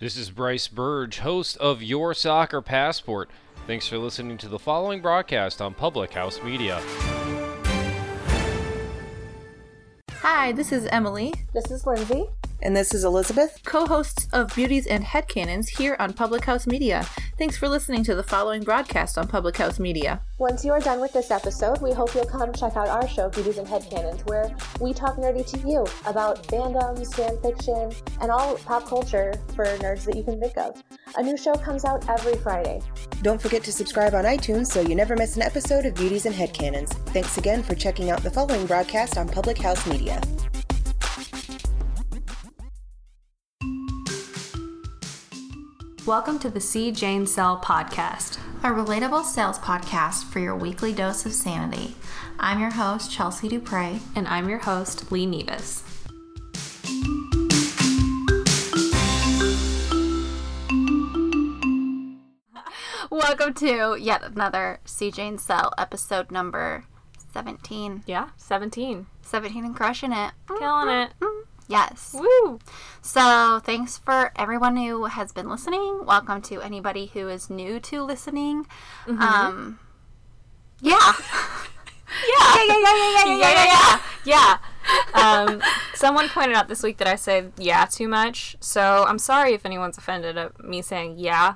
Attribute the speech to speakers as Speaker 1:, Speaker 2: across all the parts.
Speaker 1: This is Bryce Burge, host of Your Soccer Passport. Thanks for listening to the following broadcast on Public House Media.
Speaker 2: Hi, this is Emily,
Speaker 3: This is Lindsay.
Speaker 4: And this is Elizabeth.
Speaker 2: co hosts of Beauties and Headcanons here on Public House Media. Thanks for listening to the following broadcast on Public House Media.
Speaker 3: Once you are done with this episode, we hope you'll come check out our show, Beauties and Headcanons, where we talk nerdy to you about fandoms, fan fiction, and all pop culture for nerds that you can think of. A new show comes out every Friday.
Speaker 4: Don't forget to subscribe on iTunes so you never miss an episode of Beauties and Headcanons. Thanks again for checking out the following broadcast on Public House Media.
Speaker 5: Welcome to the C. Jane Cell podcast.
Speaker 6: a relatable sales podcast for your weekly dose of sanity. I'm your host, Chelsea Dupre.
Speaker 5: And I'm your host, Lee Nevis.
Speaker 6: Welcome to yet another C. Jane Cell episode number 17.
Speaker 5: Yeah, 17.
Speaker 6: 17 and crushing it.
Speaker 5: Killing it.
Speaker 6: Yes.
Speaker 5: Woo!
Speaker 6: So, thanks for everyone who has been listening. Welcome to anybody who is new to listening. Um, yeah.
Speaker 5: Yeah.
Speaker 6: yeah, yeah, yeah, yeah, yeah,
Speaker 5: yeah, yeah, yeah. yeah. Um, someone pointed out this week that I say yeah too much, so I'm sorry if anyone's offended at me saying yeah.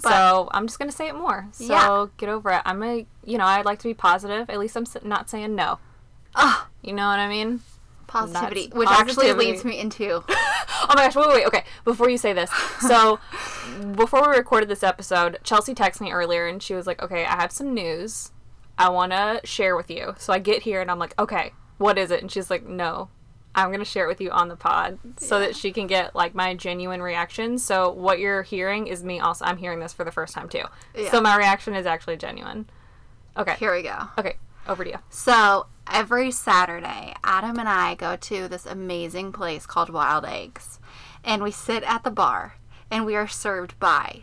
Speaker 5: so I'm just gonna say it more. So
Speaker 6: Yeah.
Speaker 5: get over it. I'm a, you know, I'd like to be positive. At least I'm not saying no.
Speaker 6: Ah,
Speaker 5: You know what I mean?
Speaker 6: positivity,
Speaker 5: Nuts.
Speaker 6: which actually leads me into.
Speaker 5: Oh my gosh, wait, wait, wait. Okay, before you say this. So, before we recorded this episode, Chelsea texted me earlier and she was like, okay, I have some news I want to share with you. So I get here and I'm like, okay, what is it? And she's like, no, I'm going to share it with you on the pod so that she can get like my genuine reaction. So, what you're hearing is me also. I'm hearing this for the first time too.
Speaker 6: Yeah.
Speaker 5: So, my reaction is actually genuine. Okay.
Speaker 6: Here we go.
Speaker 5: Okay, over to you.
Speaker 6: So every Saturday, Adam and I go to this amazing place called Wild Eggs, and we sit at the bar, and we are served by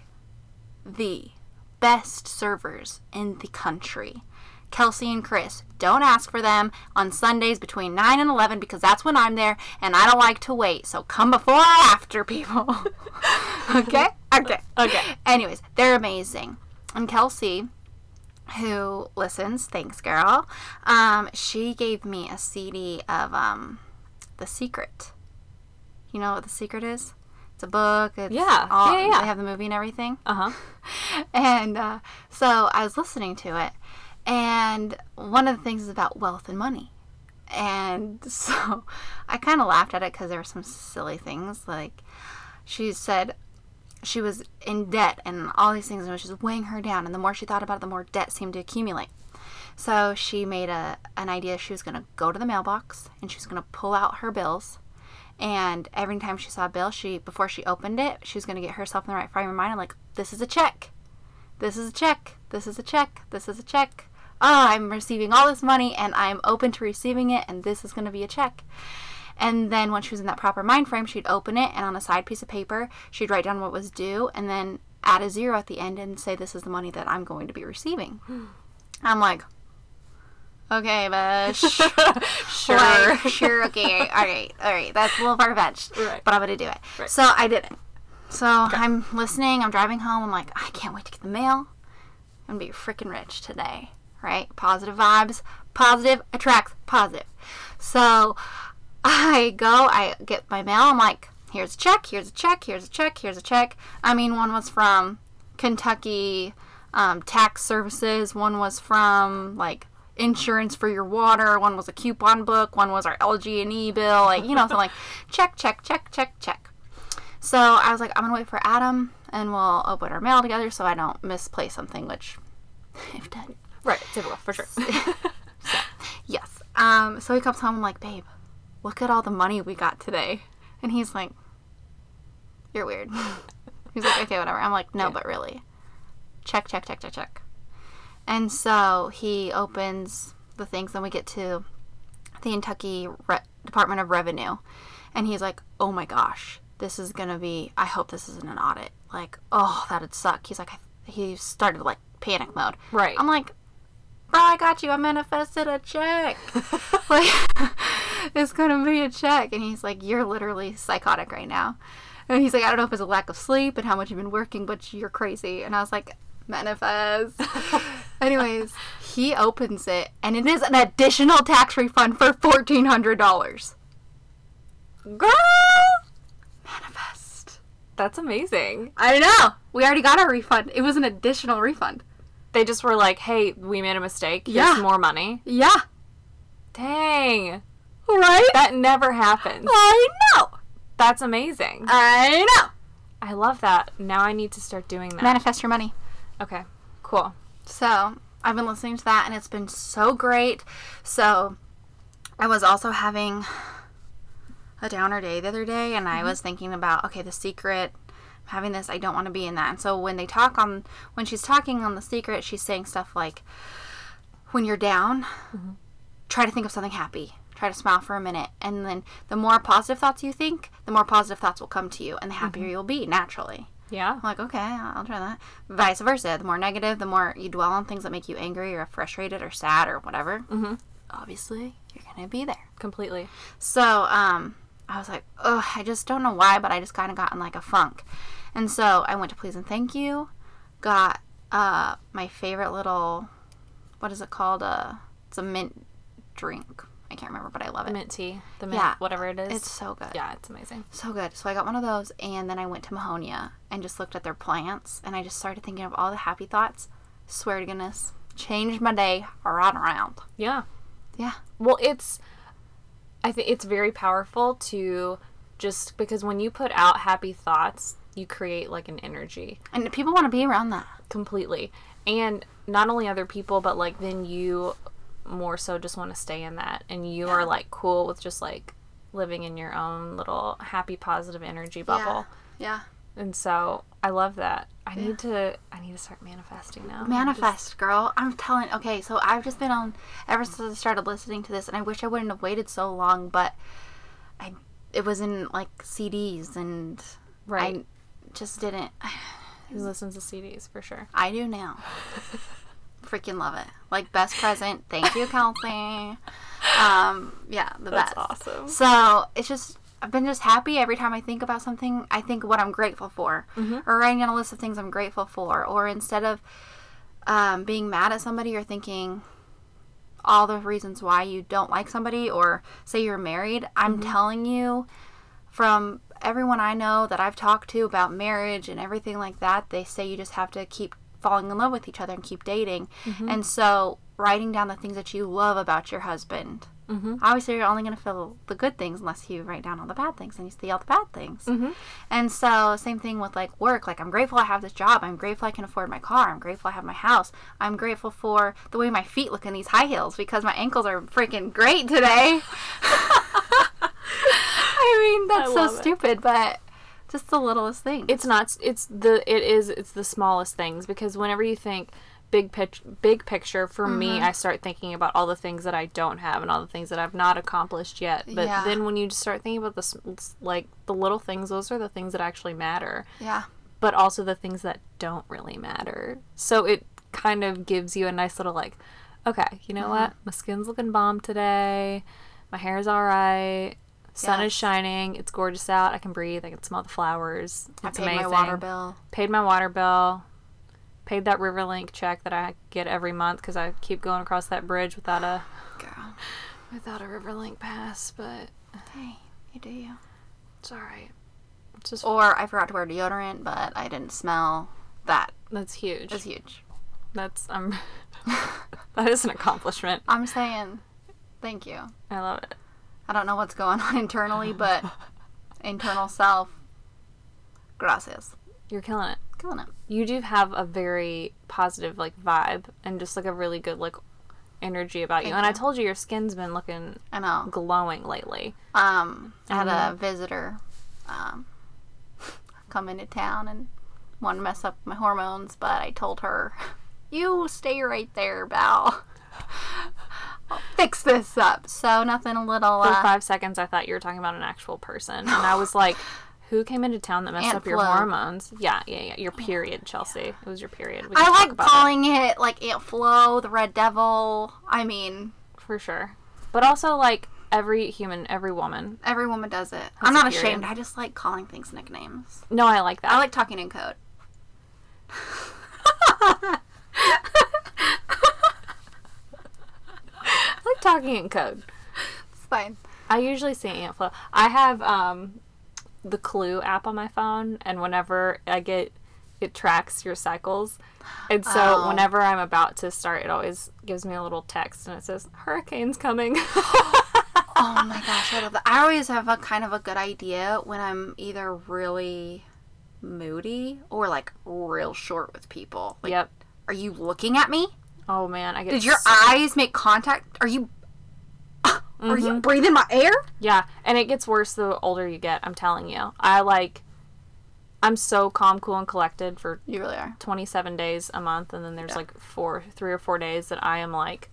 Speaker 6: the best servers in the country. Kelsey and Chris. Don't ask for them on Sundays between 9 and 11 because that's when I'm there and I don't like to wait. So come before or after, people. okay? Okay.
Speaker 5: Okay.
Speaker 6: Anyways, they're amazing. And Kelsey, who listens, thanks, girl. Um, she gave me a CD of um, The Secret. You know what The Secret is? It's a book. It's
Speaker 5: Yeah.
Speaker 6: all-
Speaker 5: Yeah, yeah.
Speaker 6: They have the movie and everything.
Speaker 5: Uh huh.
Speaker 6: And uh, so I was listening to it, and one of the things is about wealth and money. And so I kind of laughed at it because there were some silly things. Like she said she was in debt and all these things, and was just weighing her down. And the more she thought about it, the more debt seemed to accumulate. So she made a an idea. She was going to go to the mailbox and she was going to pull out her bills. And every time she saw a bill, she before she opened it, she was going to get herself in the right frame of mind and like, this is a check. This is a check. This is a check. This is a check. Oh, I'm receiving all this money and I'm open to receiving it, and this is going to be a check. And then when she was in that proper mind frame, she'd open it and on a side piece of paper, she'd write down what was due and then add a zero at the end and say, This is the money that I'm going to be receiving. I'm like, Okay, Bush.
Speaker 5: Sure.
Speaker 6: Like, sure, okay, all right, all right. That's a little far fetched,
Speaker 5: Right.
Speaker 6: but I'm gonna do it.
Speaker 5: Right.
Speaker 6: So I did it. So I'm listening. I'm driving home. I'm like, I can't wait to get the mail. I'm gonna be freaking rich today, right? Positive vibes. Positive attracts positive. So I go. I get my mail. I'm like, here's a check. Here's a check. Here's a check. Here's a check. I mean, one was from Kentucky um, Tax Services. One was from like insurance for your water. One was a coupon book. One was our LG and E bill. Like you know, so like check, check, check, check, check. So I was like, I'm gonna wait for Adam, and we'll open our mail together, so I don't misplace something. Which I've done.
Speaker 5: Right, typical, for sure.
Speaker 6: Yes. Um. So he comes home. I'm like, babe, look at all the money we got today, and he's like, you're weird. He's like, okay, whatever. I'm like, no, but really. Check, check, check, check, check. And so he opens the things, then we get to the Kentucky Re- Department of Revenue. And he's like, oh my gosh, this is going to be, I hope this isn't an audit. Like, oh, that'd suck. He's like, he started like panic mode.
Speaker 5: Right.
Speaker 6: I'm like, bro, I got you. I manifested a check. like, it's gonna be a check. And he's like, you're literally psychotic right now. And he's like, I don't know if it's a lack of sleep and how much you've been working, but you're crazy. And I was like, manifest. Anyways, he opens it, and it is an additional tax refund for fourteen hundred dollars. Girl, manifest.
Speaker 5: That's amazing.
Speaker 6: I know. We already got our refund. It was an additional refund.
Speaker 5: They just were like, "Hey, we made a mistake. Here's
Speaker 6: Yeah.
Speaker 5: more money."
Speaker 6: Yeah.
Speaker 5: Dang.
Speaker 6: Right.
Speaker 5: That never happens.
Speaker 6: I know.
Speaker 5: That's amazing.
Speaker 6: I know.
Speaker 5: I love that. Now I need to start doing that.
Speaker 6: Manifest your money.
Speaker 5: okay. Cool.
Speaker 6: So I've been listening to that and it's been so great. So I was also having a downer day the other day and I mm-hmm. was thinking about, okay, the secret, having this, I don't want to be in that. And so when they talk on, when she's talking on the secret, she's saying stuff like, when you're down, try to think of something happy. Try to smile for a minute. And then the more positive thoughts you think, the more positive thoughts will come to you and the happier you'll be naturally.
Speaker 5: Yeah.
Speaker 6: I'm like, okay, I'll try that. Vice versa. The more negative, the more you dwell on things that make you angry or frustrated or sad or whatever. Mm-hmm. Obviously, you're gonna be there.
Speaker 5: Completely.
Speaker 6: So, um, I was like, ugh, I just don't know why, but I just kind of got in like a funk. And so I went to Please and Thank You, got uh my favorite little, what is it called? Uh, it's a mint drink. I can't remember, but I love it.
Speaker 5: Mint tea. The mint,
Speaker 6: Yeah.
Speaker 5: whatever it is.
Speaker 6: It's so good.
Speaker 5: yeah, it's amazing.
Speaker 6: So good. So I got one of those, and then I went to Mahonia and just looked at their plants, and I just started thinking of all the happy thoughts. Swear to goodness, changed my day right around.
Speaker 5: Yeah.
Speaker 6: Yeah.
Speaker 5: Well, it's I think it's very powerful to just because when you put out happy thoughts, you create like an energy
Speaker 6: And people want to be around that.
Speaker 5: completely. And not only other people, but like then you more so just want to stay in that and you are like cool with just like living in your own little happy positive energy bubble.
Speaker 6: Yeah.
Speaker 5: And so I love that. I need to I need to start manifesting now.
Speaker 6: Manifest, girl. I'm telling. Okay, so I've just been on ever since I started listening to this, and I wish I wouldn't have waited so long, but I it was in like CDs, and
Speaker 5: Right.
Speaker 6: I just didn't.
Speaker 5: Who listens to CDs for sure.
Speaker 6: I do now. Freaking love it. Like best present. Thank you, Kelsey. Um, yeah, the
Speaker 5: That's
Speaker 6: best.
Speaker 5: awesome.
Speaker 6: So it's just I've been just happy every time I think about something. I think what I'm grateful for, mm-hmm. or writing on a list of things I'm grateful for, or instead of um, being mad at somebody or thinking all the reasons why you don't like somebody, or say you're married, I'm mm-hmm. telling you from everyone I know that I've talked to about marriage and everything like that, they say you just have to keep falling in love with each other and keep dating. Mm-hmm. And so, writing down the things that you love about your husband. Mm-hmm. Obviously, you're only going to feel the good things unless you write down all the bad things and you see all the bad things. And so, same thing with like work. Like, I'm grateful I have this job. I'm grateful I can afford my car. I'm grateful I have my house. I'm grateful for the way my feet look in these high heels because my ankles are freaking great today. I mean, that's so
Speaker 5: love it.
Speaker 6: stupid, but just the littlest thing.
Speaker 5: it's not it's the it is it's the smallest things because whenever you think big pitch big picture for me
Speaker 6: Mm-hmm.
Speaker 5: i start thinking about all the things that i don't have and all the things that i've not accomplished yet but
Speaker 6: Yeah.
Speaker 5: then when you start thinking about this like the little things those are the things that actually matter
Speaker 6: yeah.
Speaker 5: but also the things that don't really matter so it kind of gives you a nice little like okay you know
Speaker 6: Mm-hmm.
Speaker 5: what my skin's looking bomb today my hair's all right sun
Speaker 6: Yes.
Speaker 5: is shining it's gorgeous out i can breathe i can smell the flowers
Speaker 6: I paid
Speaker 5: amazing
Speaker 6: my water bill.
Speaker 5: paid my water bill, paid that Riverlink check that I get every month because I keep going across that bridge without a
Speaker 6: Girl.
Speaker 5: without a Riverlink pass. But
Speaker 6: Hey, you do you.
Speaker 5: it's all right. It's just
Speaker 6: Or I forgot to wear deodorant, but I didn't smell that.
Speaker 5: that's huge.
Speaker 6: That's huge.
Speaker 5: That's um that is an accomplishment.
Speaker 6: I'm saying thank you.
Speaker 5: I love it.
Speaker 6: I don't know what's going on internally, but internal self, gracias.
Speaker 5: You're killing it.
Speaker 6: Killing it.
Speaker 5: You do have a very positive like vibe and just like a really good like energy about you.
Speaker 6: Thank
Speaker 5: And I told you your skin's been looking
Speaker 6: I know.
Speaker 5: glowing lately.
Speaker 6: Um, I had a visitor um, come into town, and want to mess up my hormones, but I told her, "You stay right there, Belle. I'll fix this up." So nothing a little.
Speaker 5: For
Speaker 6: Uh,
Speaker 5: five seconds, I thought you were talking about an actual person, and I was like, "Who came into town that messed
Speaker 6: Aunt
Speaker 5: up your
Speaker 6: Flo.
Speaker 5: hormones?" Yeah, yeah, yeah. Your period, Chelsea. It was your period. We
Speaker 6: I
Speaker 5: talk
Speaker 6: like
Speaker 5: about
Speaker 6: calling it like Aunt Flo, the Red Devil. I mean,
Speaker 5: for sure, but also like every human, every woman.
Speaker 6: every woman does it. I'm not
Speaker 5: a period.
Speaker 6: ashamed. I just like calling things nicknames.
Speaker 5: No, I like that.
Speaker 6: I like talking in code.
Speaker 5: I like talking in code.
Speaker 6: It's fine.
Speaker 5: I usually say Aunt Flo. I have um, the Clue app on my phone, and whenever I get, it tracks your cycles, and so
Speaker 6: Oh.
Speaker 5: whenever I'm about to start, it always gives me a little text, and it says "Hurricane's coming."
Speaker 6: Oh my gosh, I love that. I always have a kind of a good idea when I'm either really moody or like real short with people. Like,
Speaker 5: yep.
Speaker 6: Are you looking at me?
Speaker 5: Oh man, I get.
Speaker 6: Did your
Speaker 5: so-
Speaker 6: eyes make contact? Are you? Are you mm-hmm. breathing my air?
Speaker 5: Yeah, and it gets worse the older you get. I'm telling you. I like. I'm so calm, cool, and collected for
Speaker 6: You really are.
Speaker 5: 27 days a month, and then there's like four, three or four days that I am like,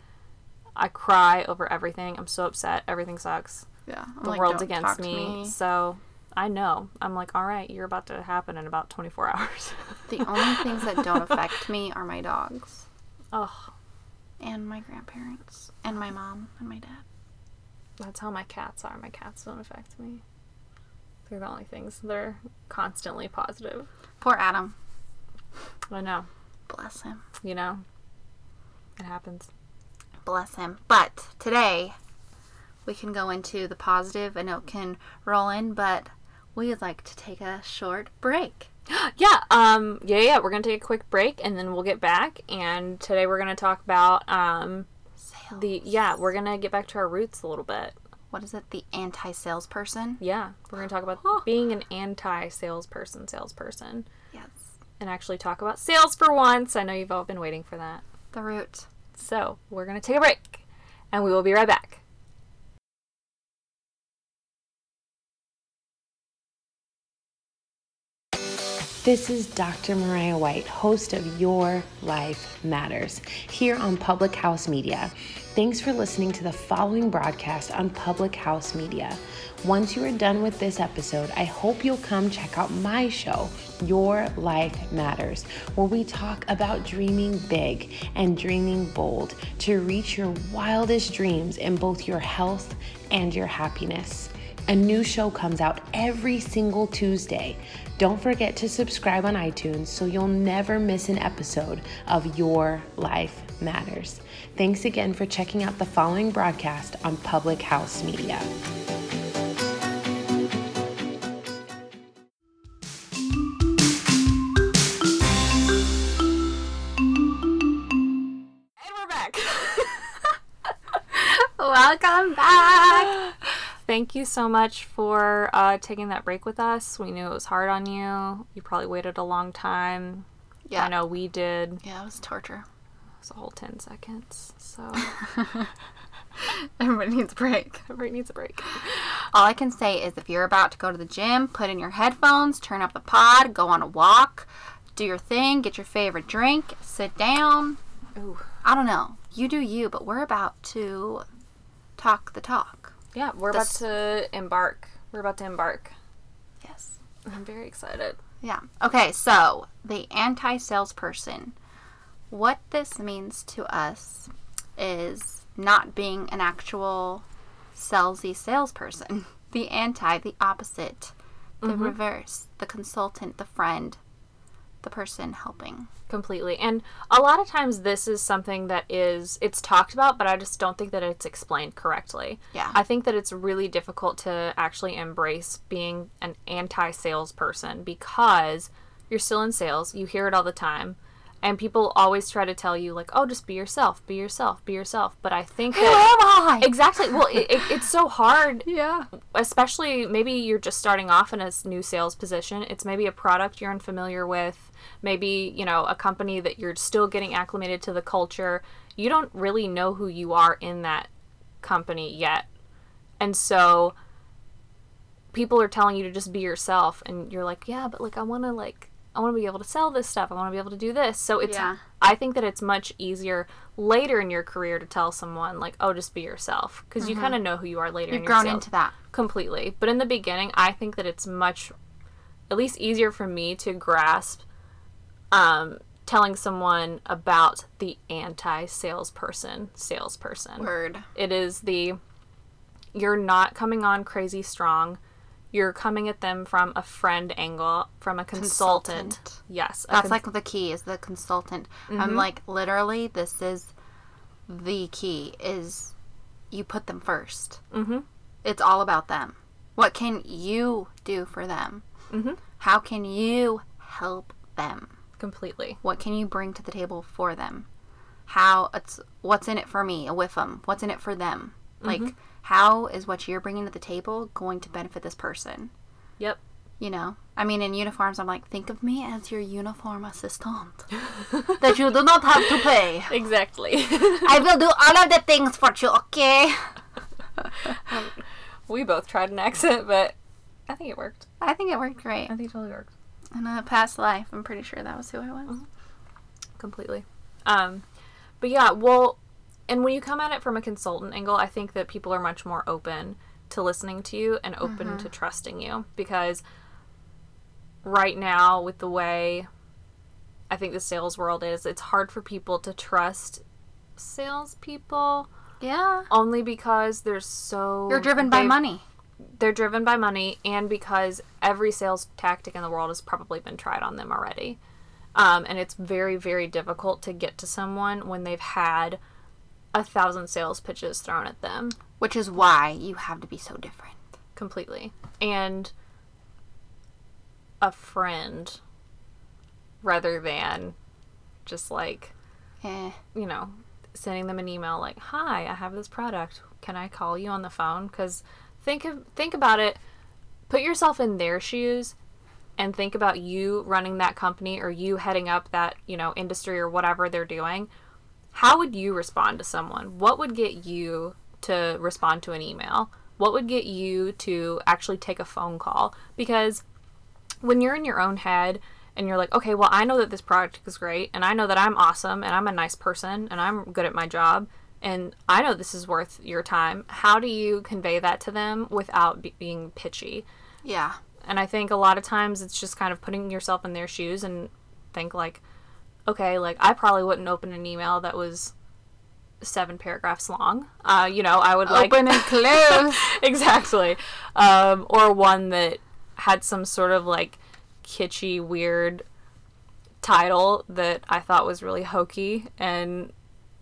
Speaker 5: I cry over everything. I'm so upset. Everything sucks.
Speaker 6: Yeah. I'm
Speaker 5: the
Speaker 6: like,
Speaker 5: world's against
Speaker 6: to
Speaker 5: me, So I know. I'm like, all right, you're about to happen in about 24 hours.
Speaker 6: The only things that don't affect me are my dogs
Speaker 5: oh,
Speaker 6: and my grandparents and my mom and my dad.
Speaker 5: That's how my cats are. My cats don't affect me. They're the only things They're constantly positive.
Speaker 6: Poor Adam.
Speaker 5: I know.
Speaker 6: Bless him.
Speaker 5: You know, it happens.
Speaker 6: Bless him. But today, we can go into the positive and it can roll in, but we'd like to take a short break.
Speaker 5: Yeah, um, yeah, yeah. We're gonna take a quick break and then we'll get back. And today we're gonna talk about um, the yeah, we're gonna get back to our roots a little bit.
Speaker 6: What is it? The anti salesperson?
Speaker 5: Yeah, we're gonna talk about being an anti-salesperson, salesperson,
Speaker 6: Yes.
Speaker 5: and actually talk about sales for once. I know you've all been waiting for that.
Speaker 6: The root.
Speaker 5: So we're gonna take a break, and we will be right back.
Speaker 7: This is Dr. Mariah White, host of Your Life Matters, here on Public House Media. Thanks for listening to the following broadcast on Public House Media. Once you are done with this episode, I hope you'll come check out my show, Your Life Matters, where we talk about dreaming big and dreaming bold to reach your wildest dreams in both your health and your happiness. A new show comes out every single Tuesday. Don't forget to subscribe on iTunes so you'll never miss an episode of Your Life Matters. Thanks again for checking out the following broadcast on Public House Media.
Speaker 5: And we're back.
Speaker 6: Welcome back.
Speaker 5: Thank you so much for uh, taking that break with us. We knew it was hard on you. You probably waited a long time.
Speaker 6: Yeah.
Speaker 5: I know we did.
Speaker 6: Yeah, it was torture.
Speaker 5: It was a whole 10 seconds. So
Speaker 6: Everybody needs a break.
Speaker 5: everybody needs a break.
Speaker 6: All I can say is if you're about to go to the gym, put in your headphones, turn up the pod, go on a walk, do your thing, get your favorite drink, sit down.
Speaker 5: Ooh.
Speaker 6: I don't know. You do you, but we're about to talk the talk.
Speaker 5: Yeah, we're about to embark. We're about to embark.
Speaker 6: Yes.
Speaker 5: I'm very excited.
Speaker 6: Yeah. Okay, so the anti salesperson. What this means to us is not being an actual salesy salesperson. The anti, the opposite, the mm-hmm. reverse, the consultant, the friend, the person helping.
Speaker 5: completely and a lot of times this is something that is it's talked about but i just don't think that it's explained correctly
Speaker 6: Yeah.
Speaker 5: i think that it's really difficult to actually embrace being an anti-salesperson because you're still in sales you hear it all the time and people always try to tell you like oh just be yourself be yourself be yourself. But i think who that
Speaker 6: I?
Speaker 5: exactly. Well it, it, it's so hard.
Speaker 6: Yeah.
Speaker 5: especially maybe you're just starting off in a new sales position. It's maybe a product you're unfamiliar with. Maybe you know a company that you're still getting acclimated to the culture. You don't really know who you are in that company yet. And so people are telling you to just be yourself and you're like yeah but like i want to like I want to be able to sell this stuff. I want to be able to do this. So it's
Speaker 6: Yeah.
Speaker 5: I think that it's much easier later in your career to tell someone like, "Oh, just be yourself," because you kind of know who you are later.
Speaker 6: You've
Speaker 5: your
Speaker 6: grown into that.
Speaker 5: completely. But in the beginning, I think that it's much, at least easier for me to grasp, um, telling someone about the anti-salesperson salesperson.
Speaker 6: Word.
Speaker 5: It is the you're not coming on crazy strong. You're coming at them from a friend angle, from a consultant.
Speaker 6: Consultant.
Speaker 5: Yes, a
Speaker 6: That's
Speaker 5: con-
Speaker 6: like the key is the consultant. I'm like literally this is the key is you put them 1st Mm-hmm. It's all about them. What can you do for them? Mm-hmm. How can you help them?
Speaker 5: completely.
Speaker 6: What can you bring to the table for them? How it's what's in it for me with them? What's in it for them? Like how is what you're bringing to the table going to benefit this person?
Speaker 5: Yep.
Speaker 6: You know, I mean, in uniforms, I'm like, think of me as your uniform assistant that you do not have to pay.
Speaker 5: Exactly.
Speaker 6: I will do all of the things for you, okay?
Speaker 5: we both tried an accent, but I think it worked.
Speaker 6: I think it worked great.
Speaker 5: I think it totally worked.
Speaker 6: In a past life, I'm pretty sure that was who I was.
Speaker 5: completely. Um, but yeah, well, and when you come at it from a consultant angle, I think that people are much more open to listening to you and open to trusting you because right now, with the way I think the sales world is, it's hard for people to trust salespeople
Speaker 6: Yeah.
Speaker 5: only because there's so
Speaker 6: You're driven by money.
Speaker 5: they're driven by money and because every sales tactic in the world has probably been tried on them already. Um, and it's very, very difficult to get to someone when they've had a thousand sales pitches thrown at them
Speaker 6: Which is why you have to be so different.
Speaker 5: completely. And a friend rather than just like,
Speaker 6: Eh.
Speaker 5: you know, sending them an email like, "Hi, I have this product. Can I call you on the phone?" Cuz think of think about it. Put yourself in their shoes and think about you running that company or you heading up that, you know, industry or whatever they're doing. How would you respond to someone? What would get you to respond to an email? What would get you to actually take a phone call? Because when you're in your own head and you're like, okay, well, I know that this product is great, and I know that I'm awesome, and I'm a nice person, and I'm good at my job, and I know this is worth your time. How do you convey that to them without be- being pitchy?
Speaker 6: Yeah.
Speaker 5: And I think a lot of times it's just kind of putting yourself in their shoes and think like, okay, like I probably wouldn't open an email that was seven paragraphs long. Uh, you know, I would like
Speaker 6: Open and close.
Speaker 5: exactly, um, or one that had some sort of like kitschy, weird title that I thought was really hokey and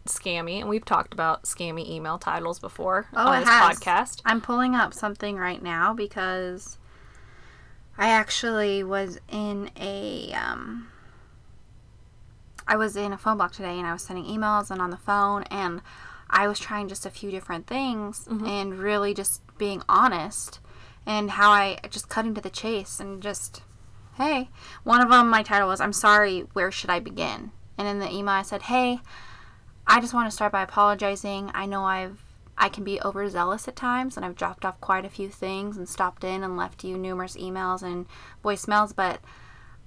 Speaker 5: scammy. And we've talked about scammy email titles before
Speaker 6: Oh,
Speaker 5: on this
Speaker 6: has.
Speaker 5: podcast.
Speaker 6: I'm pulling up something right now because I actually was in a um I was in a phone block today and I was sending emails and on the phone and I was trying just a few different things mm-hmm. and really just being honest and how I just cutting to the chase and just hey one of them my title was I'm sorry where should I begin and in the email I said hey I just want to start by apologizing. I know I've I can be overzealous at times and I've dropped off quite a few things and stopped in and left you numerous emails and voicemails, but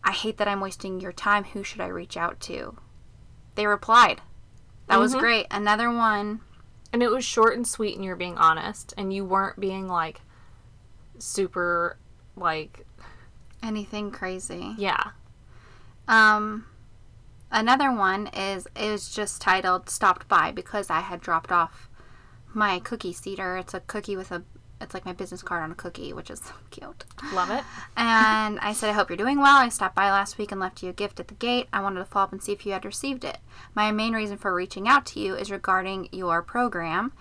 Speaker 6: I hate that I'm wasting your time. Who should I reach out to? They replied. That was great. Another one
Speaker 5: and it was short and sweet and you're being honest and you weren't being like super like
Speaker 6: anything crazy.
Speaker 5: yeah
Speaker 6: Um another one is it was just titled stopped by because I had dropped off my cookie cedar. It's a cookie with a it's like my business card on a cookie, which is so cute.
Speaker 5: love it
Speaker 6: And I said, I hope you're doing well. I stopped by last week and left you a gift at the gate. I wanted to follow up and see if you had received it. My main reason for reaching out to you is regarding your program.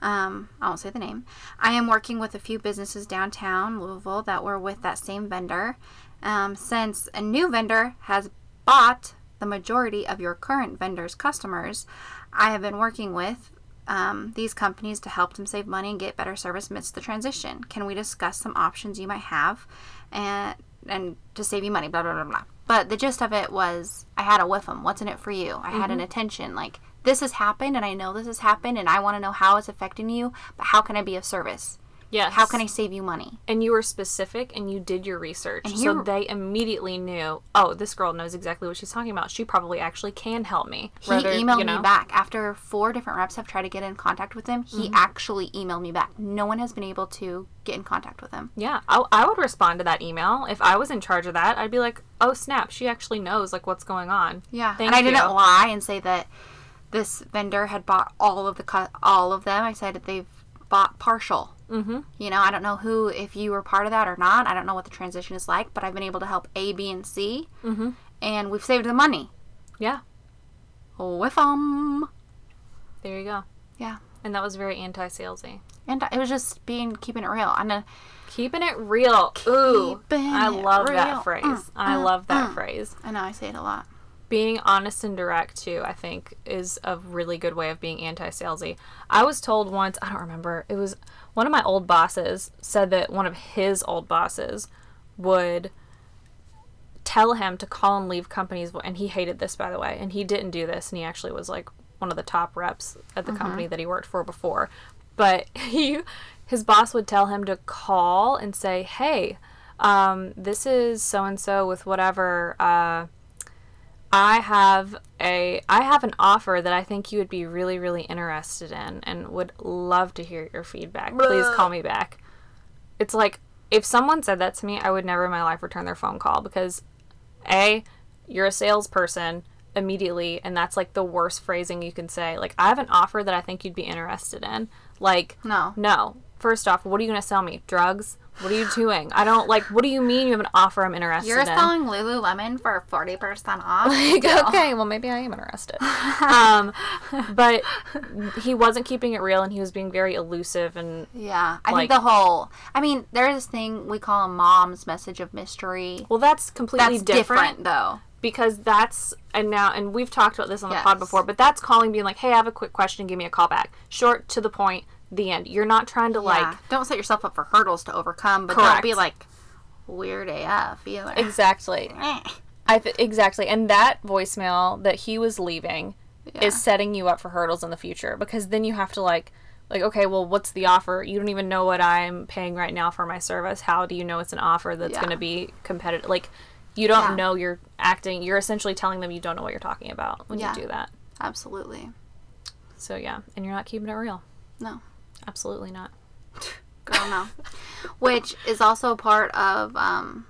Speaker 6: Um, I won't say the name. I am working with a few businesses downtown Louisville that were with that same vendor. Um, since a new vendor has bought the majority of your current vendor's customers, I have been working with um, these companies to help them save money and get better service amidst the transition. Can we discuss some options you might have and and to save you money? Blah blah blah blah. But the gist of it was, I had a whiff them. What's in it for you? I had an attention like this has happened, and I know this has happened, and I want to know how it's affecting you. But how can I be of service?
Speaker 5: Yes.
Speaker 6: How can I save you money?
Speaker 5: and you were specific and you did your research.
Speaker 6: And
Speaker 5: so they immediately knew, oh, this girl knows exactly what she's talking about. She probably actually can help me.
Speaker 6: He
Speaker 5: Rather,
Speaker 6: emailed
Speaker 5: you know,
Speaker 6: me back after four different reps have tried to get in contact with him. He mm-hmm. actually emailed me back. No one has been able to get in contact with him.
Speaker 5: Yeah, I, I would respond to that email if I was in charge of that. I'd be like, "Oh snap, she actually knows like what's going on."
Speaker 6: Yeah,
Speaker 5: Thank
Speaker 6: and I didn't lie and say that this vendor had bought all of the cut, all of them. I said that they've bought partial. Mm-hmm. You know, I don't know who, if you were part of that or not. I don't know what the transition is like, but I've been able to help A, B, and C, mm-hmm. and we've saved the money
Speaker 5: Yeah,
Speaker 6: with them.
Speaker 5: there you go.
Speaker 6: Yeah,
Speaker 5: And that was very anti-salesy.
Speaker 6: and it was just being keeping it real. And uh,
Speaker 5: Keeping it real. Ooh,
Speaker 6: Keeping
Speaker 5: I love
Speaker 6: real.
Speaker 5: that phrase.
Speaker 6: Mm,
Speaker 5: I
Speaker 6: mm,
Speaker 5: love that
Speaker 6: mm.
Speaker 5: phrase.
Speaker 6: I know I say it a lot.
Speaker 5: Being honest and direct too i think is a really good way of being anti-salesy. I was told once i don't remember it was one of my old bosses said that one of his old bosses would tell him to call and leave companies and he hated this by the way and he didn't do this and he actually was like one of the top reps at the company that he worked for before. But he his boss would tell him to call and say hey um, this is so and so with whatever uh, I have a I have an offer that I think you would be really really interested in and would love to hear your feedback. Please call me back. It's like if someone said that to me, I would never in my life return their phone call because a you're a salesperson immediately and that's like the worst phrasing you can say. Like I have an offer that I think you'd be interested in. Like
Speaker 6: No.
Speaker 5: No. First off, what are you going to sell me? Drugs? What are you doing? I don't like what do you mean you have an offer I'm interested
Speaker 6: You're
Speaker 5: in?
Speaker 6: selling Lululemon for forty percent off.
Speaker 5: Like, okay, well, maybe I am interested. um, but he wasn't keeping it real, and he was being very elusive. And
Speaker 6: Yeah, I
Speaker 5: Like-
Speaker 6: think the whole. I mean, there's this thing we call a mom's message of mystery.
Speaker 5: well, that's completely
Speaker 6: That's
Speaker 5: different,
Speaker 6: different, though.
Speaker 5: because that's and now and we've talked about this on the
Speaker 6: Yes.
Speaker 5: pod before. But that's calling, being like, "Hey, I have a quick question. Give me a call back." Short to the point. The end. You're not trying to
Speaker 6: yeah.
Speaker 5: like
Speaker 6: don't set yourself up for hurdles to overcome, but
Speaker 5: Correct.
Speaker 6: don't be like weird AF either.
Speaker 5: exactly.
Speaker 6: Eh.
Speaker 5: I th- exactly, and that voicemail that he was leaving
Speaker 6: Yeah.
Speaker 5: is setting you up for hurdles in the future because then you have to like like okay well what's the offer you don't even know what i'm paying right now for my service how do you know it's an offer that's
Speaker 6: Yeah.
Speaker 5: going to be competitive like you don't
Speaker 6: Yeah.
Speaker 5: know you're acting you're essentially telling them you don't know what you're talking about when
Speaker 6: Yeah.
Speaker 5: you do that
Speaker 6: Absolutely.
Speaker 5: so yeah and you're not keeping it real
Speaker 6: No.
Speaker 5: Absolutely not
Speaker 6: Girl, no. Which is also part of um,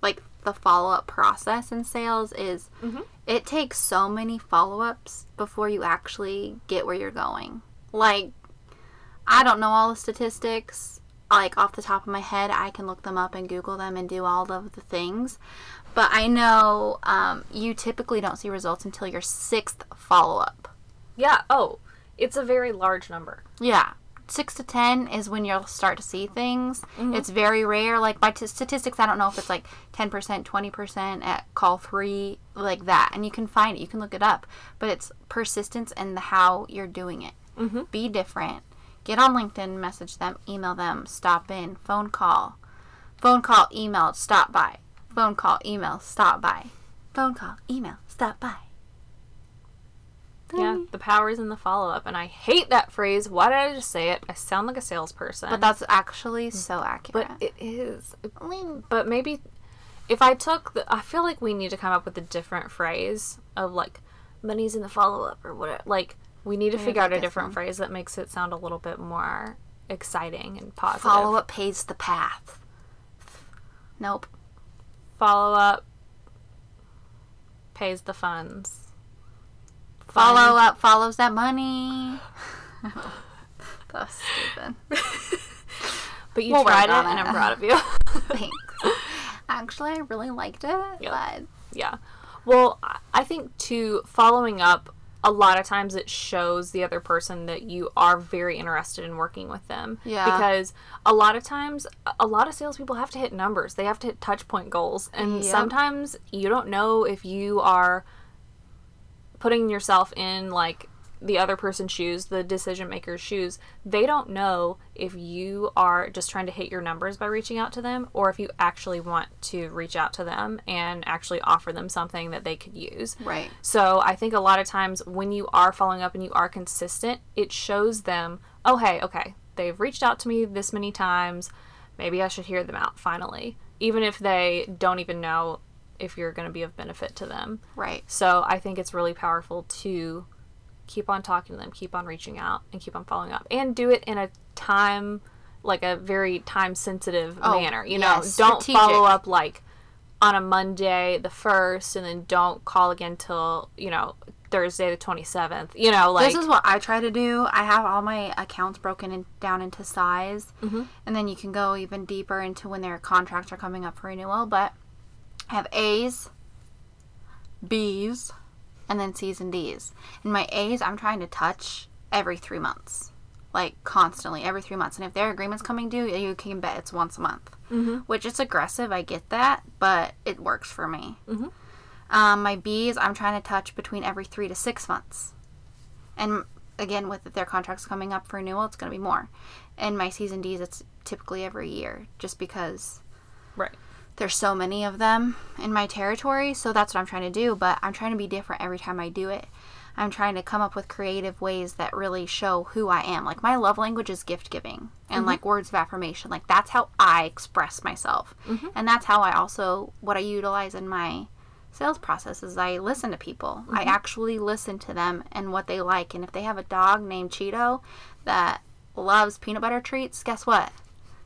Speaker 6: like the follow up process in sales is it takes so many follow ups before you actually get where you're going. Like, I don't know all the statistics. Like off the top of my head, I can look them up and Google them and do all of the things. But I know um, you typically don't see results until your sixth follow up.
Speaker 5: yeah oh it's a very large number
Speaker 6: Yeah. Six to ten is when you'll start to see things. It's very rare. Like by t- statistics, I don't know if it's like ten percent, twenty percent at call three, like that. And you can find it. You can look it up. But it's persistence and the how you're doing it. Mm-hmm. Be different. Get on LinkedIn, message them, email them, stop in, phone call, phone call, email, stop by, phone call, email, stop by, phone call, email, stop by.
Speaker 5: Yeah the power is in the follow-up and i hate that phrase why did i just say it i sound like a salesperson
Speaker 6: But that's actually mm. so accurate.
Speaker 5: but it is but maybe if I took the, I feel like we need to come up with a different phrase of like money's in the follow up or whatever. Like we need to figure out a different
Speaker 6: some.
Speaker 5: phrase that makes it sound a little bit more exciting and positive.
Speaker 6: Follow up pays the path. Nope.
Speaker 5: Follow up pays the funds.
Speaker 6: Follow up follows that money. That's stupid.
Speaker 5: But you
Speaker 6: We'll
Speaker 5: tried it, and. I'm proud of you.
Speaker 6: Thanks. Actually, I really liked it, but
Speaker 5: Yeah. Well, I- think too, following up, a lot of times it shows the other person that you are very interested in working with them.
Speaker 6: Yeah.
Speaker 5: Because a lot of times, a- a lot of salespeople have to hit numbers. They have to hit touch point goals. And
Speaker 6: Yep.
Speaker 5: sometimes you don't know if you are putting yourself in like the other person's shoes, the decision maker's shoes, they don't know if you are just trying to hit your numbers by reaching out to them or if you actually want to reach out to them and actually offer them something that they could use.
Speaker 6: Right.
Speaker 5: So I think a lot of times when you are following up and you are consistent, it shows them, oh, hey, okay, they've reached out to me this many times. Maybe I should hear them out finally, even if they don't even know if you're going to be of benefit to them.
Speaker 6: Right.
Speaker 5: So I think it's really powerful to keep on talking to them, keep on reaching out, and keep on following up, and do it in a time, like a very time sensitive
Speaker 6: Oh,
Speaker 5: manner. You know,
Speaker 6: yes,
Speaker 5: don't
Speaker 6: strategic.
Speaker 5: follow up like on a Monday the first, and then don't call again till you know Thursday the twenty seventh. You know, like
Speaker 6: this is what I try to do. I have all my accounts broken in, down into size, mm-hmm. and then you can go even deeper into when their contracts are coming up for renewal. But have A's, B's, and then C's and D's. And my A's, I'm trying to touch every three months, like constantly every three months. And if their agreement's coming due, you can bet it's once a month, mm-hmm. which it's aggressive. I get that, but it works for me. Mm-hmm. Um, my B's, I'm trying to touch between every three to six months. And again, with their contracts coming up for renewal, it's going to be more. And my C's and D's, it's typically every year, just because
Speaker 5: right.
Speaker 6: There's so many of them in my territory. So that's what I'm trying to do. But I'm trying to be different every time I do it. I'm trying to come up with creative ways that really show who I am. Like my love language is gift giving and like mm-hmm. words of affirmation. Like that's how I express myself. Mm-hmm. And that's how I also what I utilize in my sales process is I listen to people. I mm-hmm. actually listen to them and what they like. And if they have a dog named Cheeto that loves peanut butter treats, guess what?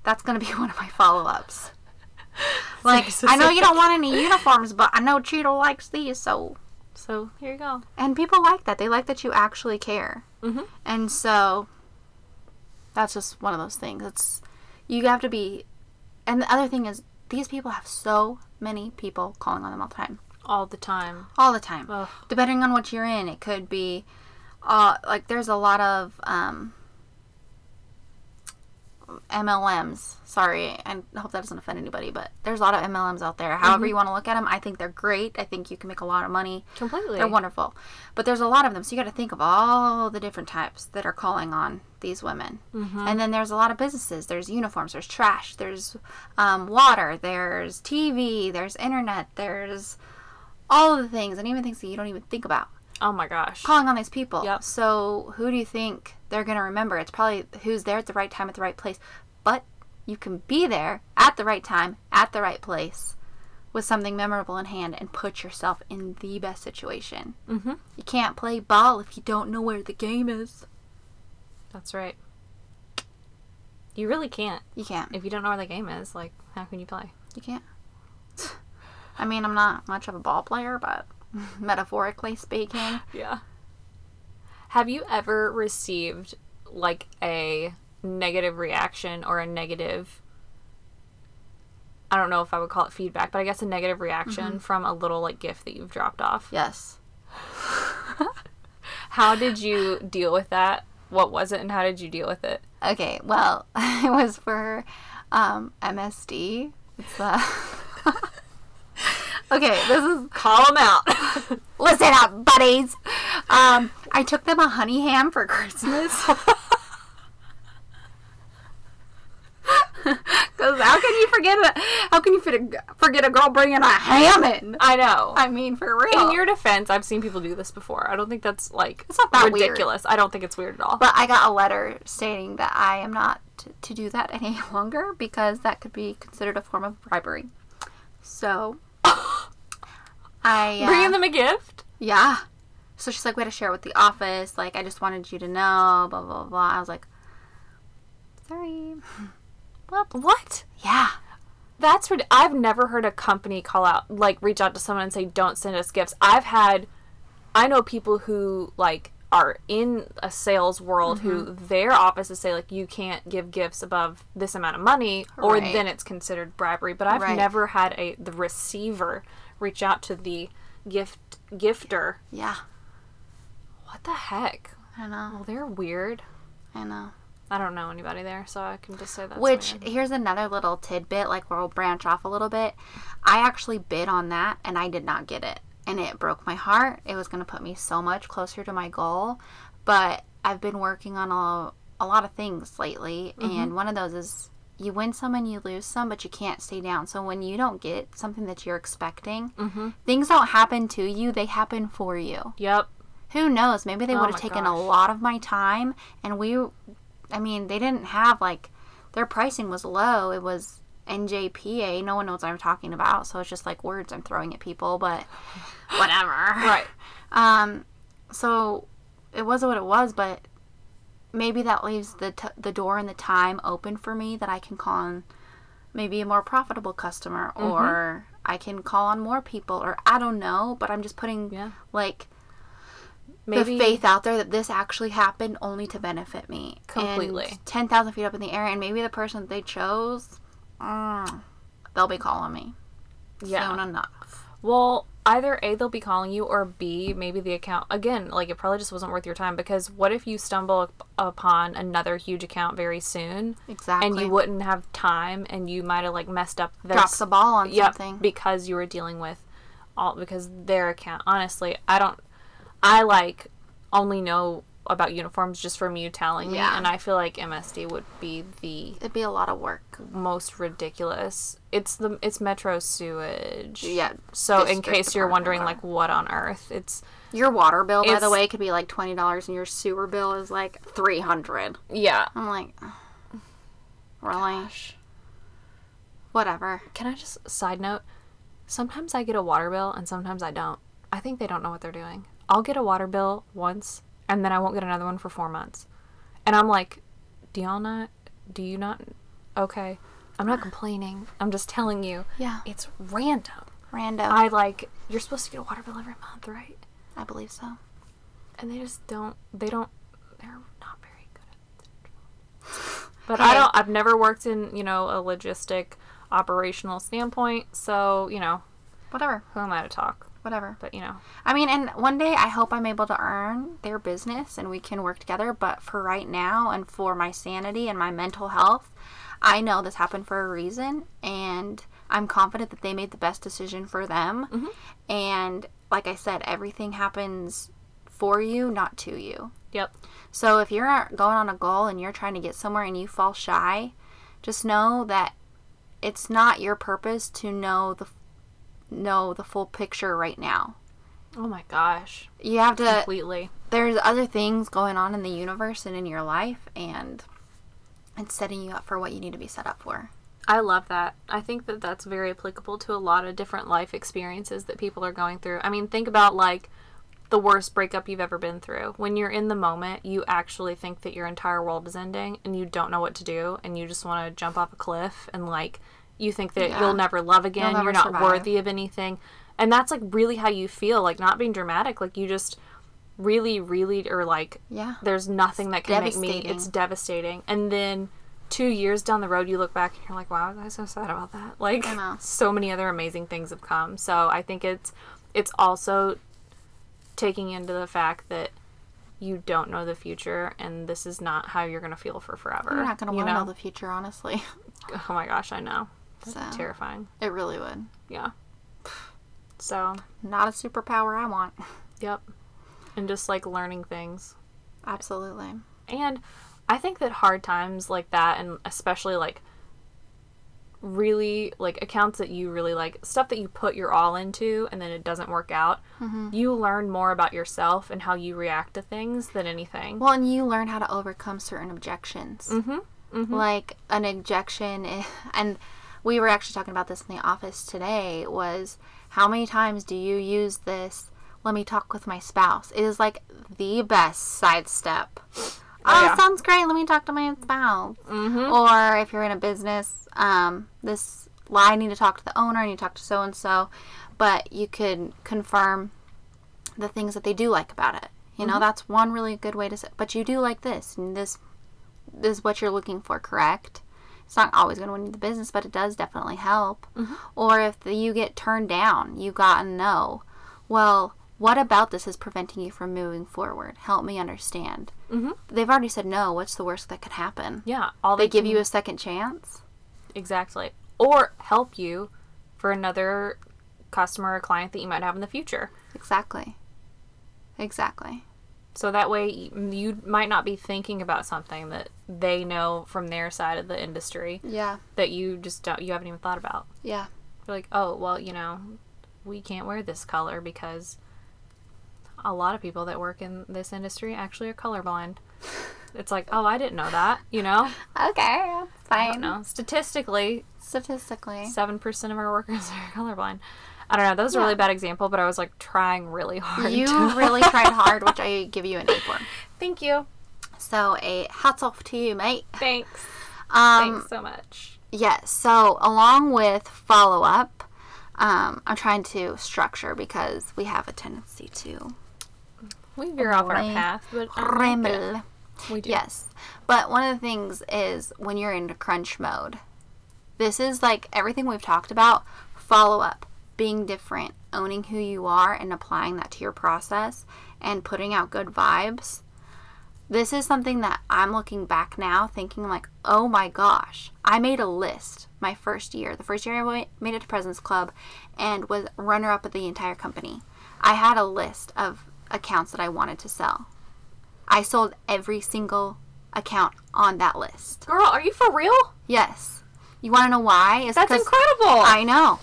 Speaker 6: That's going to be one of my follow-ups. Like, I know you don't want any uniforms, but I know Cheeto likes these, so
Speaker 5: So here you go.
Speaker 6: and people like that. They like that you actually care. Mm-hmm. And so that's just one of those things. It's you have to be. And the other thing is, these people have so many people calling on them all the time,
Speaker 5: All the time.
Speaker 6: all the time.
Speaker 5: Ugh.
Speaker 6: Depending on what you're in, it could be, uh, like there's a lot of um, MLMs. Sorry, I hope that doesn't offend anybody, but there's a lot of MLMs out there. However you want to look at them, I think they're great. I think you can make a lot of money.
Speaker 5: Completely.
Speaker 6: They're wonderful. But there's a lot of them. So you got to think of all the different types that are calling on these women. And then there's a lot of businesses. There's uniforms, there's trash, there's um, water, there's TV, there's internet, there's all of the things, and even things that you don't even think about.
Speaker 5: Oh my gosh.
Speaker 6: Calling on these people.
Speaker 5: Yep.
Speaker 6: So who do you think they're going to remember? It's probably who's there at the right time at the right place. But you can be there at the right time, at the right place, with something memorable in hand and put yourself in the best situation. Mm-hmm. You can't play ball if you don't know where the game is.
Speaker 5: That's right. You really can't.
Speaker 6: You can't.
Speaker 5: If you don't know where the game is, like, how can you play?
Speaker 6: You can't. I mean, I'm not much of a ball player, but metaphorically speaking,
Speaker 5: Yeah. Have you ever received like a negative reaction or a negative I don't know if I would call it feedback, but I guess a negative reaction from a little like gift that you've dropped off.
Speaker 6: yes.
Speaker 5: How did you deal with that? What was it and how did you deal with it?
Speaker 6: Okay, well, it was for um, MSD. It's uh Okay, this is
Speaker 5: Call them out.
Speaker 6: listen up, buddies. Um, I took them a honey ham for Christmas. Because how can you forget a how can you forget a girl bringing a ham in?
Speaker 5: I know.
Speaker 6: I mean, for real.
Speaker 5: In your defense, I've seen people do this before. I don't think that's like
Speaker 6: It's not that weird.
Speaker 5: ridiculous. I don't think it's weird at all.
Speaker 6: But I got a letter stating that I am not to, to do that any longer because that could be considered a form of bribery. So, I uh,
Speaker 5: Bringing them a gift?
Speaker 6: yeah. So she's like, we had to share it with the office. Like, I just wanted you to know. Blah blah blah. I was like, sorry.
Speaker 5: What?
Speaker 6: Yeah.
Speaker 5: That's rid- I've never heard a company call out like reach out to someone and say don't send us gifts. I've had I know people who like are in a sales world who
Speaker 6: Mm-hmm.
Speaker 5: their offices say like you can't give gifts above this amount of money or
Speaker 6: Right.
Speaker 5: then it's considered bribery. But I've
Speaker 6: Right.
Speaker 5: never had a the receiver reach out to the gift gifter.
Speaker 6: Yeah.
Speaker 5: What the heck?
Speaker 6: I know.
Speaker 5: Well, they're weird.
Speaker 6: I know.
Speaker 5: I don't know anybody there, so I can just say that.
Speaker 6: Which here's another little tidbit, like where we'll branch off a little bit. I actually bid on that and I did not get it. And it broke my heart. It was gonna put me so much closer to my goal. But I've been working on a, a lot of things lately mm-hmm. and one of those is you win some and you lose some, but you can't stay down. So when you don't get something that you're expecting, mm-hmm. things don't happen to you, they happen for you
Speaker 5: Yep.
Speaker 6: who knows maybe they
Speaker 5: Oh
Speaker 6: would have taken a lot of my time and we I mean, they didn't have like their pricing was low. It was NJPA. No one knows what I'm talking about, so it's just like words I'm throwing at people, but whatever.
Speaker 5: Right.
Speaker 6: Um, so it wasn't what it was, but maybe that leaves the t- the door and the time open for me that I can call on maybe a more profitable customer
Speaker 5: Mm-hmm.
Speaker 6: or I can call on more people or I don't know, but I'm just putting
Speaker 5: Yeah.
Speaker 6: like
Speaker 5: Maybe
Speaker 6: the faith out there that this actually happened only to benefit me
Speaker 5: Completely.
Speaker 6: And 10,000 feet up in the air and maybe the person that they chose mm, they'll be calling me
Speaker 5: Yeah.
Speaker 6: soon enough.
Speaker 5: Well, either A, they'll be calling you, or B, maybe the account, again, like it probably just wasn't worth your time because what if you stumble up- upon another huge account very soon?
Speaker 6: Exactly.
Speaker 5: And you wouldn't have time and you might have like messed up their
Speaker 6: Dropped the ball on
Speaker 5: Yep,
Speaker 6: something.
Speaker 5: because you were dealing with all because their account. Honestly, I don't. I like only know about uniforms just from you telling me, and I feel like MSD would be the
Speaker 6: It'd be a lot of work.
Speaker 5: most ridiculous. It's the it's Metro sewage.
Speaker 6: Yeah,
Speaker 5: So in case you're wondering,
Speaker 6: water.
Speaker 5: like, what on earth? It's
Speaker 6: Your water bill, by the way, could be like twenty dollars, and your sewer bill is like three hundred.
Speaker 5: yeah.
Speaker 6: I'm like, really? Whatever.
Speaker 5: Can I just side note? Sometimes I get a water bill and sometimes I don't. I think they don't know what they're doing. I'll get a water bill once and then I won't get another one for four months. And I'm like, do y'all not? Do you not? Okay. I'm not complaining. I'm just telling you.
Speaker 6: Yeah.
Speaker 5: It's random.
Speaker 6: Random.
Speaker 5: I like, you're supposed to get a water bill every month, right?
Speaker 6: I believe so.
Speaker 5: And they just don't, they don't, they're not very good at it. But I don't, I've never worked in, you know, a logistic operational standpoint. So, you know,
Speaker 6: Whatever.
Speaker 5: who am I to talk?
Speaker 6: Whatever.
Speaker 5: But, you know,
Speaker 6: I mean, and one day I hope I'm able to earn their business and we can work together. But for right now and for my sanity and my mental health, I know this happened for a reason. And I'm confident that they made the best decision for them. Mm-hmm. And like I said, everything happens for you, not to you.
Speaker 5: yep.
Speaker 6: So if you're going on a goal and you're trying to get somewhere and you fall shy, just know that it's not your purpose to know the know the full picture right now.
Speaker 5: Oh my gosh.
Speaker 6: You have to
Speaker 5: Completely.
Speaker 6: there's other things going on in the universe and in your life and it's setting you up for what you need to be set up for.
Speaker 5: I love that. I think that that's very applicable to a lot of different life experiences that people are going through. I mean, think about like the worst breakup you've ever been through. When you're in the moment, you actually think that your entire world is ending and you don't know what to do and you just want to jump off a cliff and like you think that
Speaker 6: Yeah.
Speaker 5: you'll never love again,
Speaker 6: never
Speaker 5: you're not
Speaker 6: survive.
Speaker 5: worthy of anything. And that's like really how you feel, like not being dramatic, like you just really really or like
Speaker 6: Yeah.
Speaker 5: there's nothing that can make me it's devastating and then two years down the road you look back and you're like wow was i so sad about that like so many other amazing things have come so i think it's it's also taking into the fact that you don't know the future and this is not how you're going to feel for forever
Speaker 6: You're not going to want to know the future, honestly.
Speaker 5: oh my gosh i know
Speaker 6: So
Speaker 5: terrifying
Speaker 6: it really would.
Speaker 5: yeah so
Speaker 6: Not a superpower I want.
Speaker 5: yep and just like learning things
Speaker 6: Absolutely.
Speaker 5: And I think that hard times like that, and especially like really like accounts that you really like, stuff that you put your all into and then it doesn't work out, you learn more about yourself and how you react to things than anything.
Speaker 6: Well, and you learn how to overcome certain objections.
Speaker 5: mm-hmm.
Speaker 6: Like an objection, and we were actually talking about this in the office today. Was how many times do you use this? Let me talk with my spouse. It is like the best sidestep. Oh,
Speaker 5: yeah.
Speaker 6: sounds great. Let me talk to my spouse.
Speaker 5: Mm-hmm.
Speaker 6: Or if you're in a business, um, this well, I need to talk to the owner. I need to talk to so and so, but you could confirm the things that they do like about it. You know, that's one really good way to say. But you do like this, and this, this is what you're looking for, correct? It's not always going to win you the business, but it does definitely help. Or if the, you get turned down, you got a no. Well, what about this is preventing you from moving forward? Help me understand. Mm-hmm. They've already said no. What's the worst that could happen?
Speaker 5: Yeah, all
Speaker 6: They give
Speaker 5: can-
Speaker 6: you a second chance.
Speaker 5: exactly, or help you for another customer or client that you might have in the future.
Speaker 6: Exactly. Exactly.
Speaker 5: So that way you might not be thinking about something that they know from their side of the industry
Speaker 6: Yeah.
Speaker 5: that you just don't you haven't even thought about.
Speaker 6: Yeah.
Speaker 5: You're like, oh well, you know, we can't wear this color because a lot of people that work in this industry actually are colorblind. It's like, oh, I didn't know that. You know,
Speaker 6: Okay,
Speaker 5: I
Speaker 6: fine.
Speaker 5: don't know. Statistically,
Speaker 6: Statistically.
Speaker 5: seven percent of our workers are colorblind. I don't know. That was a really bad example, but I was like trying really hard.
Speaker 6: You really tried hard, which I give you an A for.
Speaker 5: Thank you.
Speaker 6: So a hats off to you, mate.
Speaker 5: Thanks.
Speaker 6: Um,
Speaker 5: Thanks so much.
Speaker 6: Yes. So along with follow up, um, I'm trying to structure because we have a tendency to
Speaker 5: We veer off our path, but
Speaker 6: ramble.
Speaker 5: we do.
Speaker 6: Yes. But one of the things is when you're in crunch mode, this is like everything we've talked about follow up, being different, owning who you are, and applying that to your process and putting out good vibes. This is something that I'm looking back now thinking, like, oh my gosh, I made a list my first year. The first year I wa- made it to President's Club and was runner up of the entire company. I had a list of accounts that I wanted to sell. I sold every single account on that list.
Speaker 5: Girl, are you for real?
Speaker 6: Yes. You want to know why? It's
Speaker 5: That's incredible.
Speaker 6: I know.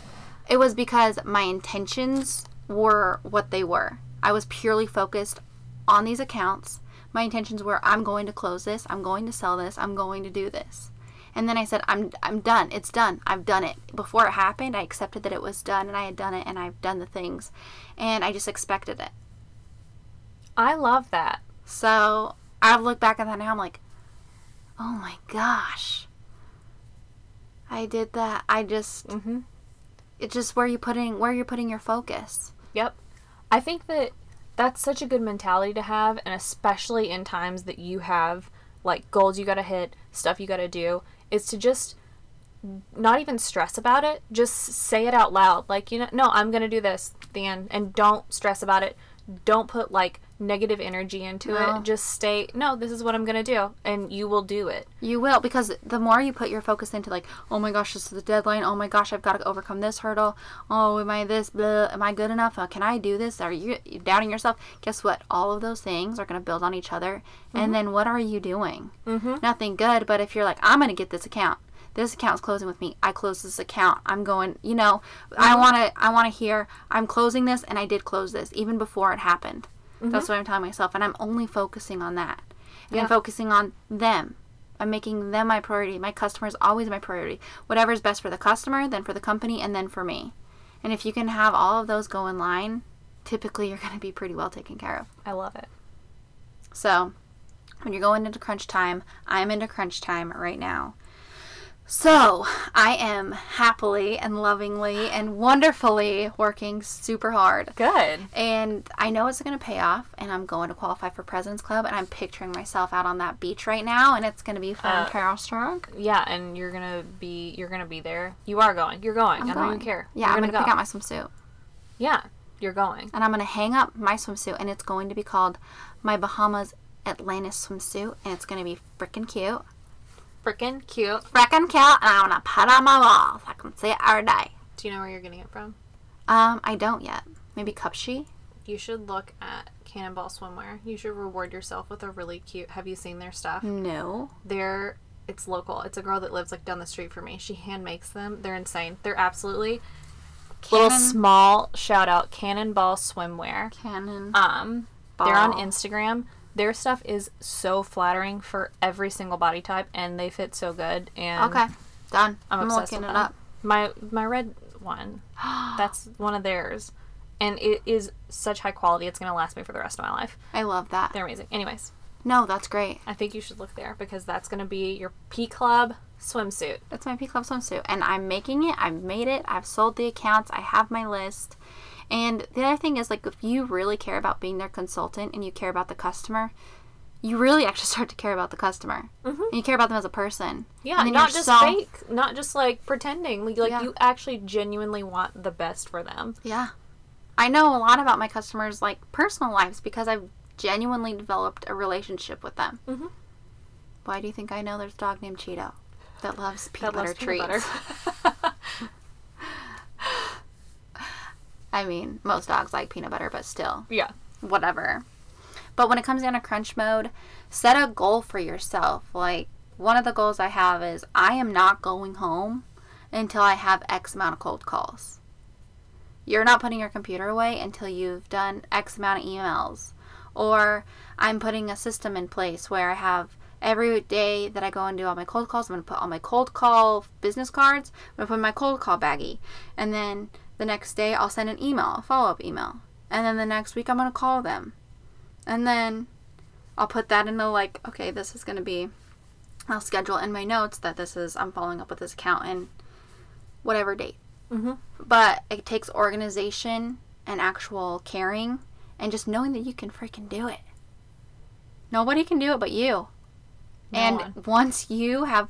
Speaker 6: It was because my intentions were what they were. I was purely focused on these accounts. My intentions were I'm going to close this, I'm going to sell this, I'm going to do this. And then I said I'm I'm done. It's done. I've done it. Before it happened, I accepted that it was done and I had done it and I've done the things and I just expected it.
Speaker 5: I love that.
Speaker 6: So I look back at that now. I'm like, oh my gosh, I did that. I just,
Speaker 5: Mhm.
Speaker 6: it's just where you putting where you're putting your focus.
Speaker 5: Yep. I think that that's such a good mentality to have, and especially in times that you have like goals you got to hit, stuff you got to do, is to just not even stress about it. Just say it out loud. Like, you know, no, I'm going to do this, the end. And don't stress about it. Don't put like negative energy into
Speaker 6: No.
Speaker 5: it. Just stay, no, this is what I'm going to do. And you will do it.
Speaker 6: You will because the more you put your focus into like, oh my gosh, this is the deadline. Oh my gosh, I've got to overcome this hurdle. Oh, am I this? Blah, am I good enough? Uh, can I do this? Are you doubting yourself? Guess what? All of those things are going to build on each other. And then what are you doing? Mm-hmm. Nothing good. But if you're like, I'm going to get this account. This account's closing with me. I close this account. I'm going. You know, I want to. I want to hear. I'm closing this, and I did close this even before it happened. That's mm-hmm. what I'm telling myself, and I'm only focusing on that. And I'm focusing on them. I'm making them my priority. My customer is always my priority. Whatever is best for the customer, then for the company, and then for me. And if you can have all of those go in line, typically you're going to be pretty well taken care of.
Speaker 5: I love it.
Speaker 6: So, when you're going into crunch time, I'm into crunch time right now. So, I am happily and lovingly and wonderfully working super hard.
Speaker 5: Good.
Speaker 6: And I know it's going to pay off, and I'm going to qualify for President's Club, and I'm picturing myself out on that beach right now, and it's going to be fantastic.
Speaker 5: Uh, yeah, and you're gonna be you're gonna be there. You are going. You're going. I don't even care.
Speaker 6: Yeah,
Speaker 5: you're
Speaker 6: I'm
Speaker 5: gonna,
Speaker 6: going to
Speaker 5: go.
Speaker 6: pick out my swimsuit,
Speaker 5: yeah, you're going.
Speaker 6: and I'm going to hang up my swimsuit, and it's going to be called my Bahamas Atlantis swimsuit, and it's going to be freaking cute.
Speaker 5: Freaking cute.
Speaker 6: Freaking cute, and I want to put on my wall so I can see it every day.
Speaker 5: Do you know where you're getting it from?
Speaker 6: Um, I don't yet. Maybe Cupshe?
Speaker 5: You should look at Cannonball Swimwear. You should reward yourself with a really cute. Have you seen their stuff?
Speaker 6: No.
Speaker 5: They're it's local. It's a girl that lives like down the street from me. She hand makes them. They're insane. They're absolutely little small shout out Cannonball Swimwear.
Speaker 6: Cannon.
Speaker 5: Um, they're on Instagram. Their stuff is so flattering for every single body type, and they fit so good. And
Speaker 6: okay, done.
Speaker 5: I'm,
Speaker 6: I'm, looking it
Speaker 5: them.
Speaker 6: up.
Speaker 5: My my red one, that's one of theirs, and it is such high quality. It's gonna last me for the rest of my life.
Speaker 6: I love that.
Speaker 5: They're amazing. Anyways,
Speaker 6: No, that's great.
Speaker 5: I think you should look there because that's gonna be your P Club swimsuit.
Speaker 6: That's my P Club swimsuit, and I'm making it. I've made it. I've sold the accounts. I have my list. And the other thing is, like, if you really care about being their consultant and you care about the customer, you really actually start to care about the customer. Mm-hmm. And you care about them as a person.
Speaker 5: Yeah, not just fake, not just like pretending. Like,
Speaker 6: Yeah.
Speaker 5: you actually genuinely want the best for them.
Speaker 6: Yeah. I know a lot about my customers' like personal lives because I've genuinely developed a relationship with them. Mm-hmm. Why do you think I know there's a dog named Cheeto that loves peanut
Speaker 5: That
Speaker 6: butter
Speaker 5: loves peanut
Speaker 6: treats?
Speaker 5: butter.
Speaker 6: I mean, most dogs like peanut butter, but still,
Speaker 5: Yeah.
Speaker 6: whatever. But when it comes down to crunch mode, set a goal for yourself. Like one of the goals I have is I am not going home until I have X amount of cold calls. You're not putting your computer away until you've done X amount of emails. Or I'm putting a system in place where I have every day that I go and do all my cold calls, I'm going to put all my cold call business cards. I'm going to put my cold call baggie. And then the next day, I'll send an email, a follow up email. And then the next week, I'm going to call them. And then I'll put that into like, okay, this is going to be, I'll schedule in my notes that this is, I'm following up with this account in whatever date.
Speaker 5: Mm-hmm.
Speaker 6: But it takes organization and actual caring and just knowing that you can freaking do it. Nobody can do it but you.
Speaker 5: No
Speaker 6: and
Speaker 5: one.
Speaker 6: once you have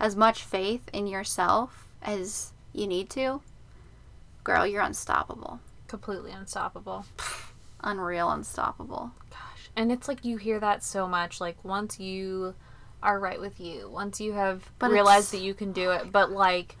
Speaker 6: as much faith in yourself as you need to, girl, you're unstoppable.
Speaker 5: Completely unstoppable.
Speaker 6: Unreal unstoppable.
Speaker 5: Gosh. And it's like you hear that so much. Like once you are right with you, once you have
Speaker 6: But
Speaker 5: realized that you can do it, but like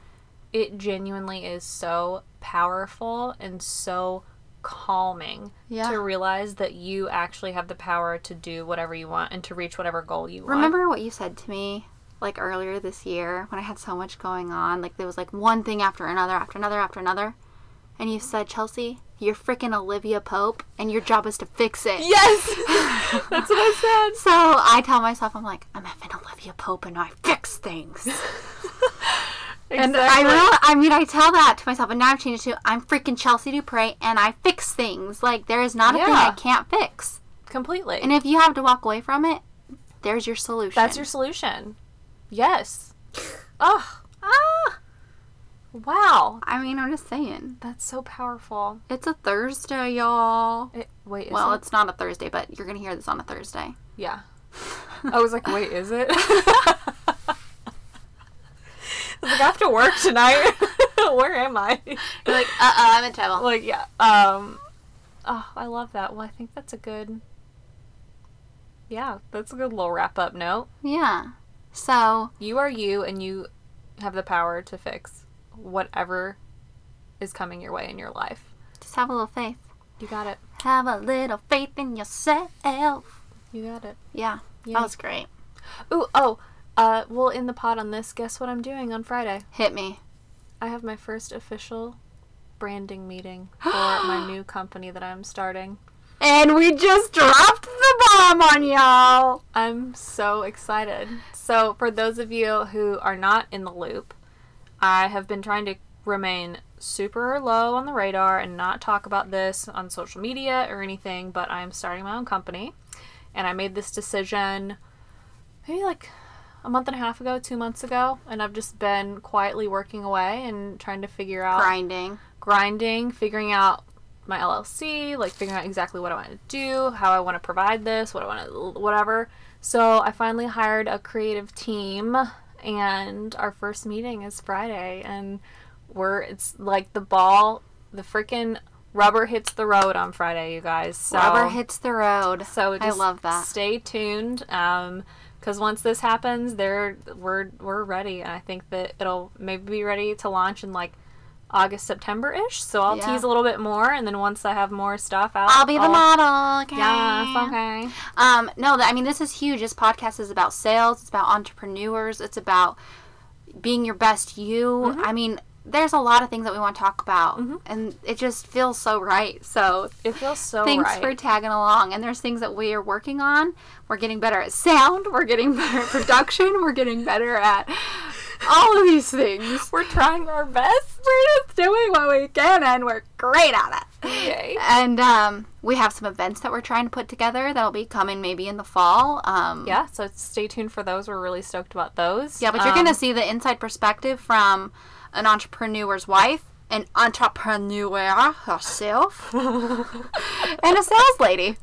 Speaker 5: it genuinely is so powerful and so calming
Speaker 6: Yeah.
Speaker 5: to realize that you actually have the power to do whatever you want and to reach whatever goal you want.
Speaker 6: Remember what you said to me like earlier this year when I had so much going on? Like there was like one thing after another, after another, after another. And you said, Chelsea, you're freaking Olivia Pope and your job is to fix it.
Speaker 5: Yes! That's what I said.
Speaker 6: So I tell myself, I'm like, I'm effing Olivia Pope and I fix things. Exactly. And I I mean, I tell that to myself, and now I've changed it to I'm freaking Chelsea Dupre and I fix things. Like, there is not a thing I can't fix.
Speaker 5: completely.
Speaker 6: And if you have to walk away from it, there's your solution.
Speaker 5: That's your solution. Yes. Oh. Ah. Wow.
Speaker 6: I mean, I'm just saying.
Speaker 5: That's so powerful.
Speaker 6: It's a Thursday, y'all.
Speaker 5: It, wait, is
Speaker 6: well,
Speaker 5: it?
Speaker 6: it's not a Thursday, but you're going to hear this on a Thursday.
Speaker 5: Yeah. I was like, wait, is it? I was like, I have to work tonight. Where am I?
Speaker 6: You're like, uh uh, I'm in trouble.
Speaker 5: Like, yeah. Um. Oh, I love that. Well, I think that's a good. Yeah, that's a good little wrap up note.
Speaker 6: yeah. So,
Speaker 5: You are you, and you have the power to fix whatever is coming your way in your life.
Speaker 6: just have a little faith.
Speaker 5: You got it.
Speaker 6: Have a little faith in yourself.
Speaker 5: You got it.
Speaker 6: Yeah,
Speaker 5: Yeah.
Speaker 6: that was great.
Speaker 5: Ooh, oh, uh, well, in the pod on this, guess what I'm doing on Friday?
Speaker 6: Hit me.
Speaker 5: I have my first official branding meeting for my new company that I'm starting.
Speaker 6: And we just dropped the bomb on y'all.
Speaker 5: I'm so excited. So, for those of you who are not in the loop, I have been trying to remain super low on the radar and not talk about this on social media or anything, but I'm starting my own company. And I made this decision maybe like a month and a half ago, two months ago, and I've just been quietly working away and trying to figure out
Speaker 6: Grinding.
Speaker 5: grinding, figuring out my LLC, like figuring out exactly what I want to do, how I want to provide this, what I want to, whatever. So I finally hired a creative team, and our first meeting is Friday, and we're it's like the ball, the freaking rubber hits the road on Friday, you guys. So,
Speaker 6: Rubber hits the road.
Speaker 5: So
Speaker 6: I love that.
Speaker 5: Stay tuned. Um, because once this happens, they're we're we're ready, and I think that it'll maybe be ready to launch in like August September ish. So I'll
Speaker 6: Yeah.
Speaker 5: tease a little bit more, and then once I have more stuff out,
Speaker 6: I'll be the model. Okay.
Speaker 5: Yes, okay.
Speaker 6: Um, no, I mean this is huge. This podcast is about sales. It's about entrepreneurs. It's about being your best you.
Speaker 5: Mm-hmm.
Speaker 6: I mean, there's a lot of things that we want to talk about, and it just feels so right. So
Speaker 5: It feels so
Speaker 6: thanks
Speaker 5: right.
Speaker 6: for tagging along. And there's things that we are working on. We're getting better at sound. We're getting better at production. We're getting better at all of these things.
Speaker 5: we're trying our best.
Speaker 6: We're just doing what we can, and we're great at it.
Speaker 5: Yay.
Speaker 6: And um, we have some events that we're trying to put together that'll be coming maybe in the fall. Um,
Speaker 5: Yeah, so stay tuned for those. We're really stoked about those.
Speaker 6: Yeah, but you're
Speaker 5: Um,
Speaker 6: going to see the inside perspective from an entrepreneur's wife, an entrepreneur herself, and a sales lady,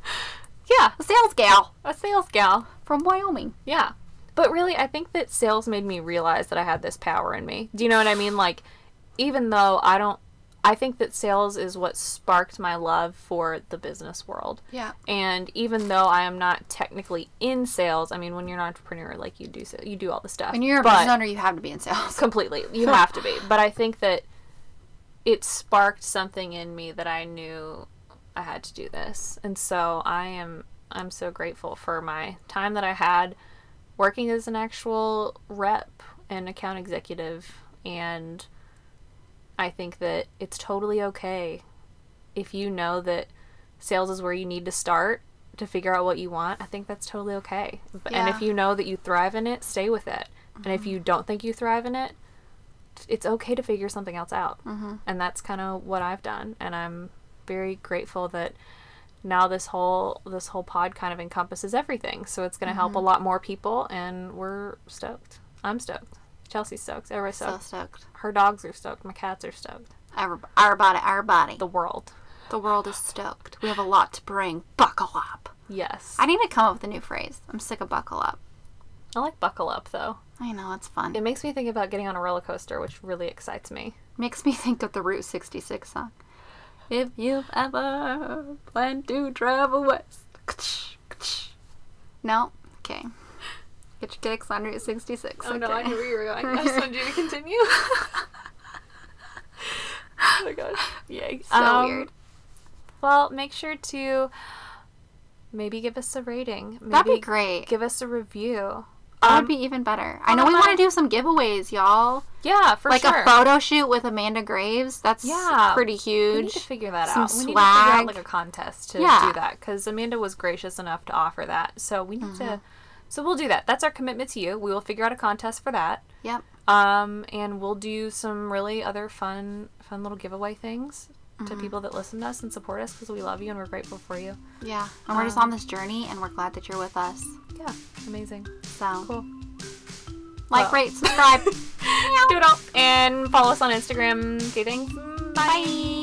Speaker 5: yeah,
Speaker 6: a sales gal
Speaker 5: a sales gal.
Speaker 6: from Wyoming.
Speaker 5: Yeah. But really, I think that sales made me realize that I had this power in me. Do you know what I mean? Like, even though I don't, I think that sales is what sparked my love for the business world.
Speaker 6: Yeah.
Speaker 5: And even though I am not technically in sales, I mean, when you're an entrepreneur, like you do, so you do all the stuff.
Speaker 6: When you're a business owner, you have to be in sales.
Speaker 5: completely. You have to be. But I think that it sparked something in me that I knew I had to do this. And so I am I'm so grateful for my time that I had working as an actual rep and account executive and I think that it's totally okay if you know that sales is where you need to start to figure out what you want, I think that's totally okay. B- And if you know that you thrive in it, stay with it. And if you don't think you thrive in it, it's okay to figure something else out. Mm-hmm. And that's kind of what I've done. And I'm very grateful that now this whole this whole pod kind of encompasses everything. So it's going to help a mm-hmm. lot more people, and we're stoked. I'm stoked. Chelsea's stoked. Everybody's
Speaker 6: So
Speaker 5: stoked.
Speaker 6: stoked.
Speaker 5: Her dogs are stoked. My cats are stoked.
Speaker 6: Our, our body, our body.
Speaker 5: The world.
Speaker 6: The world is stoked. We have a lot to bring. Buckle up.
Speaker 5: Yes.
Speaker 6: I need to come up with a new phrase. I'm sick of buckle up.
Speaker 5: I like buckle up though.
Speaker 6: I know it's fun.
Speaker 5: It
Speaker 6: It
Speaker 5: makes me think about getting on a roller coaster, which really excites me.
Speaker 6: makes me think of the Route 66 song. If you've ever planned to travel west. No? Okay. Get your kicks on Route 66. okay.
Speaker 5: No, I knew where you were going. I just wanted you to continue. oh my gosh. Yikes.
Speaker 6: So
Speaker 5: Um,
Speaker 6: weird.
Speaker 5: Well, make sure to maybe give us a rating. Maybe
Speaker 6: That'd be great.
Speaker 5: Give us a review.
Speaker 6: That
Speaker 5: Um,
Speaker 6: would be even better. I know we want to do some giveaways, y'all.
Speaker 5: Yeah, for
Speaker 6: like
Speaker 5: sure.
Speaker 6: Like a photo shoot with Amanda Graves. That's
Speaker 5: Yeah,
Speaker 6: pretty huge.
Speaker 5: We need to figure that
Speaker 6: Some
Speaker 5: out. We need to figure out like a contest to
Speaker 6: Yeah.
Speaker 5: do that because Amanda was gracious enough to offer that. So we need
Speaker 6: Mm-hmm.
Speaker 5: to. So we'll do that. That's our commitment to you. We will figure out a contest for that.
Speaker 6: Yep.
Speaker 5: Um, and we'll do some really other fun, fun little giveaway things
Speaker 6: Mm-hmm.
Speaker 5: to people that listen to us and support us because we love you and we're grateful for you.
Speaker 6: Yeah. And we're just on this journey and we're glad that you're with us.
Speaker 5: Yeah, amazing.
Speaker 6: So
Speaker 5: Cool.
Speaker 6: like,
Speaker 5: Well.
Speaker 6: rate, subscribe.
Speaker 5: Do it all and follow us on Instagram. Okay, thanks. Bye.
Speaker 8: Me,